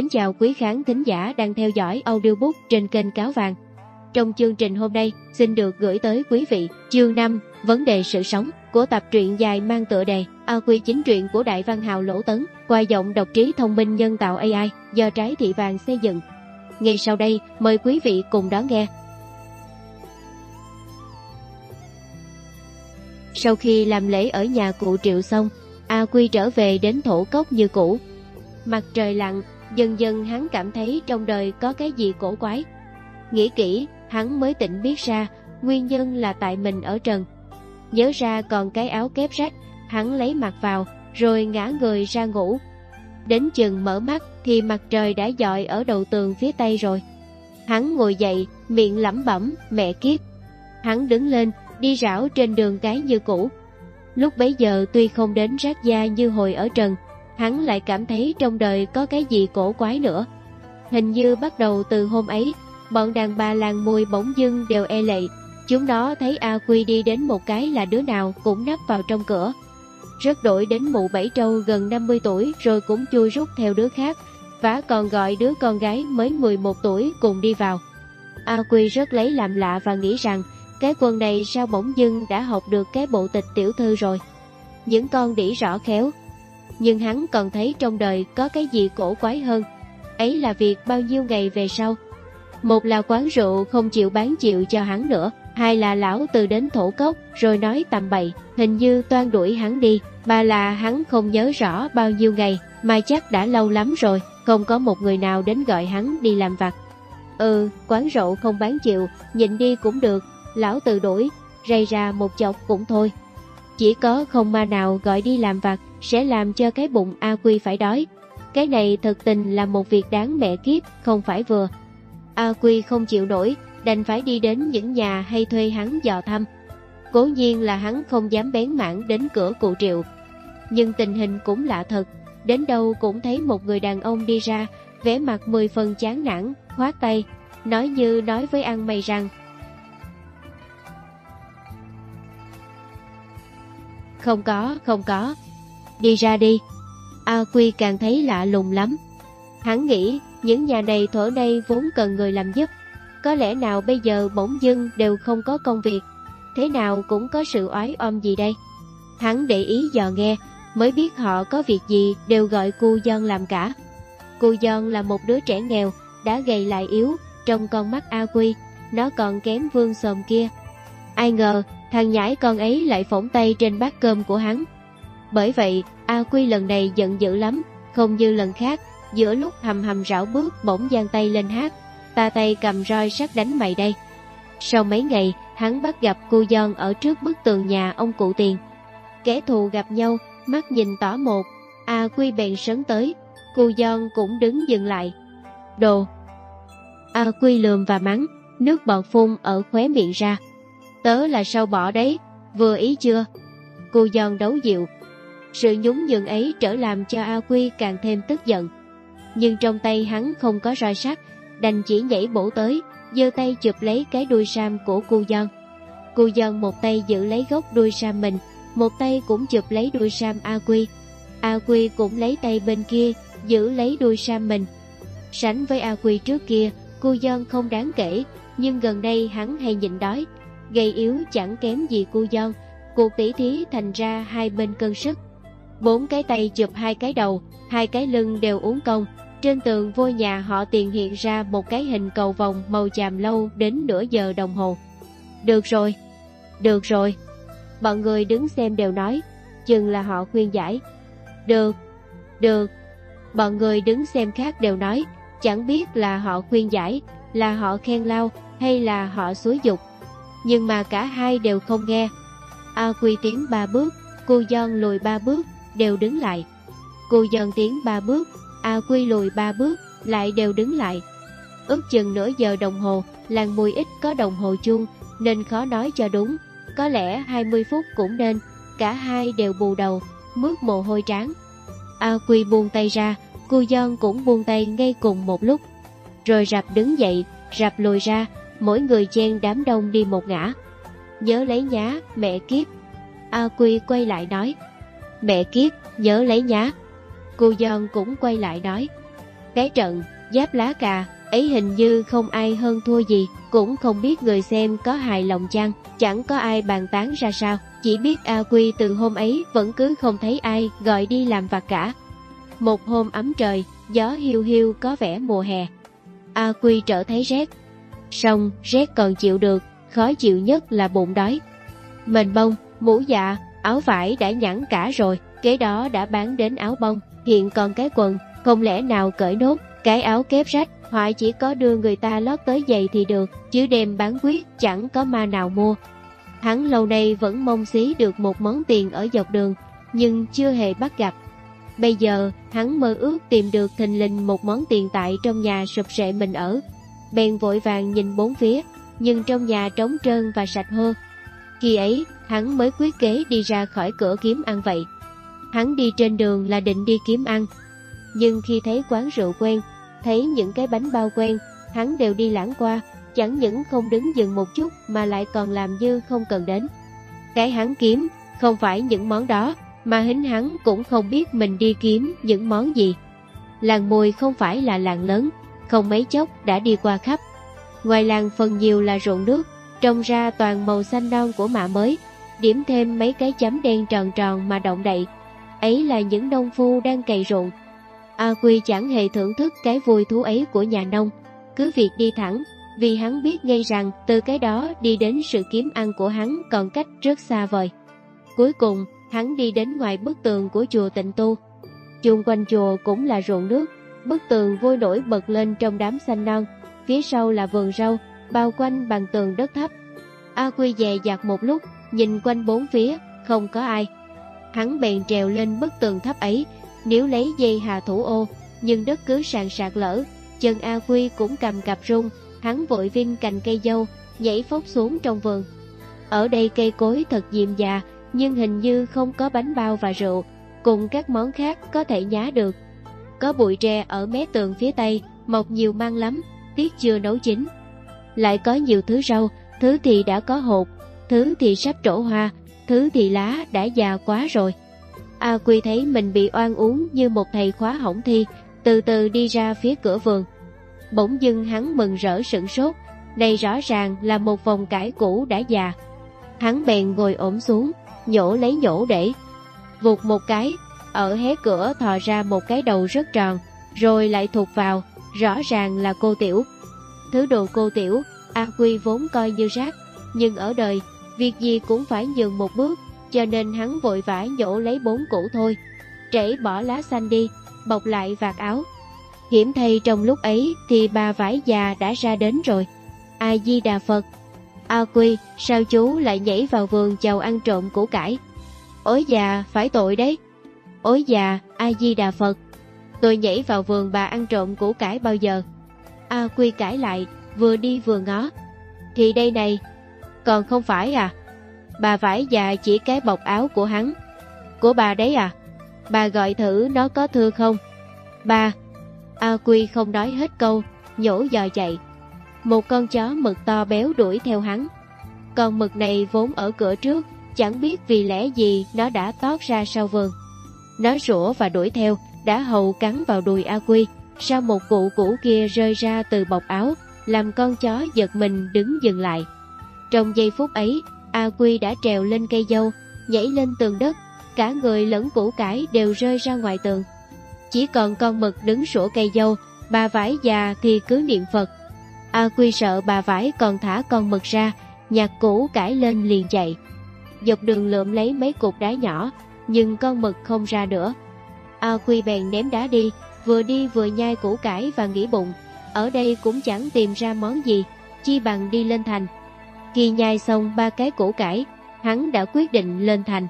Mến chào quý khán thính giả đang theo dõi audiobook trên kênh Cáo Vàng. Trong chương trình hôm nay, xin được gửi tới quý vị chương 5 Vấn đề sự sống của tập truyện dài mang tựa đề A Quy chính truyện của Đại Văn Hào Lỗ Tấn qua giọng độc trí thông minh nhân tạo AI do Trái Thị Vàng xây dựng. Ngay sau đây, mời quý vị cùng đón nghe. Sau khi làm lễ ở nhà cụ Triệu xong, A Quy trở về đến thổ cốc như cũ. Mặt trời lặn, dần dần hắn cảm thấy trong đời có cái gì cổ quái. Nghĩ kỹ, hắn mới tỉnh biết ra, nguyên nhân là tại mình ở trần. Nhớ ra còn cái áo kép rách, hắn lấy mặc vào, rồi ngã người ra ngủ. Đến chừng mở mắt thì mặt trời đã dọi ở đầu tường phía tây rồi. Hắn ngồi dậy, miệng lẩm bẩm, mẹ kiếp. Hắn đứng lên, đi rảo trên đường cái như cũ. Lúc bấy giờ tuy không đến rác da như hồi ở trần, hắn lại cảm thấy trong đời có cái gì cổ quái nữa. Hình như bắt đầu từ hôm ấy, bọn đàn bà làng mùi bỗng dưng đều e lệ. Chúng nó thấy A Quy đi đến một cái là đứa nào cũng nắp vào trong cửa. Rất đổi đến mụ bảy trâu gần 50 tuổi rồi cũng chui rút theo đứa khác, và còn gọi đứa con gái mới 11 tuổi cùng đi vào. A Quy rất lấy làm lạ và nghĩ rằng cái quân này sao bỗng dưng đã học được cái bộ tịch tiểu thư rồi. Những con đỉ rõ khéo. Nhưng hắn còn thấy trong đời có cái gì cổ quái hơn. Ấy là việc bao nhiêu ngày về sau. Một là quán rượu không chịu bán chịu cho hắn nữa. Hai là lão từ đến thổ cốc rồi nói tầm bậy, hình như toan đuổi hắn đi. Ba là hắn không nhớ rõ bao nhiêu ngày, mà chắc đã lâu lắm rồi, không có một người nào đến gọi hắn đi làm vặt. Ừ, quán rượu không bán chịu, nhịn đi cũng được, lão từ đuổi, rầy ra một chọc cũng thôi. Chỉ có không ma nào gọi đi làm vặt sẽ làm cho cái bụng A Quy phải đói. Cái này thật tình là một việc đáng mẹ kiếp, không phải vừa. A Quy không chịu nổi, đành phải đi đến những nhà hay thuê hắn dò thăm. Cố nhiên là hắn không dám bén mảng đến cửa cụ triệu. Nhưng tình hình cũng lạ thật, đến đâu cũng thấy một người đàn ông đi ra, vẻ mặt mười phần chán nản, khoát tay, nói như nói với ăn mày rằng Không có, không có. Đi ra đi. A Quy càng thấy lạ lùng lắm. Hắn nghĩ những nhà này thổ đây vốn cần người làm giúp. Có lẽ nào bây giờ bỗng dưng đều không có công việc. Thế nào cũng có sự oái om gì đây. Hắn để ý dò nghe, mới biết họ có việc gì đều gọi cu dân làm cả. Cu dân là một đứa trẻ nghèo, đã gầy lại yếu, trong con mắt A Quy, nó còn kém vương sồm kia. Ai ngờ, thằng nhãi con ấy lại phỏng tay trên bát cơm của hắn. Bởi vậy, A Quy lần này giận dữ lắm, không như lần khác, giữa lúc hầm hầm rảo bước bỗng giang tay lên hát, ta tay cầm roi sắt đánh mày đây. Sau mấy ngày, hắn bắt gặp cô giòn ở trước bức tường nhà ông cụ tiền. Kẻ thù gặp nhau, mắt nhìn tỏ một, A Quy bèn sấn tới, cô giòn cũng đứng dừng lại. Đồ! A Quy lườm và mắng, nước bọt phun ở khóe miệng ra. Tớ là sao bỏ đấy, vừa ý chưa? Cô giòn đấu dịu. Sự nhún nhường ấy trở làm cho A Quy càng thêm tức giận. Nhưng trong tay hắn không có roi sắt, đành chỉ nhảy bổ tới, giơ tay chụp lấy cái đuôi sam của cô giòn. Cô giòn một tay giữ lấy gốc đuôi sam mình, một tay cũng chụp lấy đuôi sam A Quy. A Quy cũng lấy tay bên kia, giữ lấy đuôi sam mình. Sánh với A Quy trước kia, cô giòn không đáng kể, nhưng gần đây hắn hay nhịn đói, gây yếu chẳng kém gì cu Gion. Cuộc tỉ thí thành ra hai bên cân sức. Bốn cái tay chụp hai cái đầu, hai cái lưng đều uống công. Trên tường vô nhà họ tiền hiện ra một cái hình cầu vòng màu chàm lâu đến nửa giờ đồng hồ. Được rồi, được rồi. Bọn người đứng xem đều nói, chừng là họ khuyên giải. Được, được. Bọn người đứng xem khác đều nói, chẳng biết là họ khuyên giải, là họ khen lao hay là họ xúi dục nhưng mà cả hai đều không nghe. A Quy tiến ba bước, cô Giòn lùi ba bước, đều đứng lại. Cô dần tiến ba bước, A Quy lùi ba bước, lại đều đứng lại. Ước chừng nửa giờ đồng hồ, làng mùi ít có đồng hồ chung, nên khó nói cho đúng. Có lẽ 20 phút cũng nên, cả hai đều bù đầu, mướt mồ hôi trán. A Quy buông tay ra, cô Gion cũng buông tay ngay cùng một lúc. Rồi rạp đứng dậy, rạp lùi ra, mỗi người chen đám đông đi một ngã. Nhớ lấy nhá, mẹ kiếp. A Quy quay lại nói, mẹ kiếp, nhớ lấy nhá. Cô Giòn cũng quay lại nói, Cái trận, giáp lá cà, ấy hình như không ai hơn thua gì, cũng không biết người xem có hài lòng chăng, chẳng có ai bàn tán ra sao, chỉ biết A Quy từ hôm ấy vẫn cứ không thấy ai gọi đi làm vặt cả. Một hôm ấm trời, gió hiu hiu có vẻ mùa hè. A Quy trở thấy rét. Xong, rét còn chịu được, khó chịu nhất là bụng đói. Mền bông, mũ dạ, áo vải đã nhẵn cả rồi, kế đó đã bán đến áo bông, hiện còn cái quần, không lẽ nào cởi nốt, cái áo kép rách, họa chỉ có đưa người ta lót tới giày thì được, chứ đem bán quyết chẳng có ma nào mua. Hắn lâu nay vẫn mong xí được một món tiền ở dọc đường, nhưng chưa hề bắt gặp. Bây giờ, hắn mơ ước tìm được thình lình một món tiền tại trong nhà sụp sệ mình ở. Bèn vội vàng nhìn bốn phía, nhưng trong nhà trống trơn và sạch hơn. Khi ấy, hắn mới quyết kế đi ra khỏi cửa kiếm ăn vậy. Hắn đi trên đường là định đi kiếm ăn. Nhưng khi thấy quán rượu quen, thấy những cái bánh bao quen, hắn đều đi lãng qua, chẳng những không đứng dừng một chút mà lại còn làm như không cần đến. Cái hắn kiếm, không phải những món đó, mà hính hắn cũng không biết mình đi kiếm những món gì. Làng mùi không phải là làng lớn, không mấy chốc đã đi qua khắp. Ngoài làng phần nhiều là ruộng nước, trông ra toàn màu xanh non của mạ mới, điểm thêm mấy cái chấm đen tròn tròn mà động đậy. Ấy là những nông phu đang cày ruộng. A Quy chẳng hề thưởng thức cái vui thú ấy của nhà nông, cứ việc đi thẳng, vì hắn biết ngay rằng từ cái đó đi đến sự kiếm ăn của hắn còn cách rất xa vời. Cuối cùng, hắn đi đến ngoài bức tường của chùa tịnh tu. Chung quanh chùa cũng là ruộng nước, bức tường vôi nổi bật lên trong đám xanh non, phía sau là vườn rau, bao quanh bằng tường đất thấp. A Quy dè dặt một lúc, nhìn quanh bốn phía, không có ai. Hắn bèn trèo lên bức tường thấp ấy, nếu lấy dây hà thủ ô, nhưng đất cứ sàn sạt lở. chân A Quy cũng cầm cặp rung, hắn vội vinh cành cây dâu, nhảy phốc xuống trong vườn. Ở đây cây cối thật diệm già, nhưng hình như không có bánh bao và rượu, cùng các món khác có thể nhá được. Có bụi tre ở mé tường phía tây, mọc nhiều mang lắm, tiết chưa nấu chín. Lại có nhiều thứ rau, thứ thì đã có hột, thứ thì sắp trổ hoa, thứ thì lá đã già quá rồi. A Quy thấy mình bị oan uống như một thầy khóa hỏng thi, từ từ đi ra phía cửa vườn. Bỗng dưng hắn mừng rỡ sửng sốt, đây rõ ràng là một vòng cải cũ đã già. Hắn bèn ngồi ổn xuống, nhổ lấy nhổ để. Vụt một cái, ở hé cửa thò ra một cái đầu rất tròn, rồi lại thụt vào, rõ ràng là cô Tiểu. Thứ đồ cô Tiểu, A Quy vốn coi như rác, nhưng ở đời, việc gì cũng phải nhường một bước, cho nên hắn vội vã nhổ lấy bốn củ thôi. Trễ bỏ lá xanh đi, bọc lại vạt áo. Hiểm thay trong lúc ấy thì bà vải già đã ra đến rồi. A-di-đà Phật A Quy, sao chú lại nhảy vào vườn chầu ăn trộm củ cải? Ối già, phải tội đấy. Ối già, A-di-đà Phật. Tôi nhảy vào vườn bà ăn trộm củ cải bao giờ? A Quy cãi lại, vừa đi vừa ngó. Thì đây này, còn không phải à? Bà vải già chỉ cái bọc áo của hắn. Của bà đấy à? Bà gọi thử nó có thưa không? Bà. A Quy không nói hết câu, nhổ dò chạy. Một con chó mực to béo đuổi theo hắn. Con mực này vốn ở cửa trước, chẳng biết vì lẽ gì nó đã tót ra sau vườn. Nó rủa và đuổi theo, đã hầu cắn vào đùi A Quy. Sau một cụ cũ kia rơi ra từ bọc áo, làm con chó giật mình đứng dừng lại. Trong giây phút ấy, A Quy đã trèo lên cây dâu, nhảy lên tường đất, cả người lẫn củ cải đều rơi ra ngoài tường. Chỉ còn con mực đứng sủa cây dâu, bà vải già thì cứ niệm Phật. A Quy sợ bà vải còn thả con mực ra, nhặt củ cải lên liền chạy. Dọc đường lượm lấy mấy cục đá nhỏ, nhưng con mực không ra nữa. A Quy bèn ném đá đi, vừa đi vừa nhai củ cải và nghĩ bụng, ở đây cũng chẳng tìm ra món gì, chi bằng đi lên thành. Khi nhai xong ba cái củ cải, hắn đã quyết định lên thành.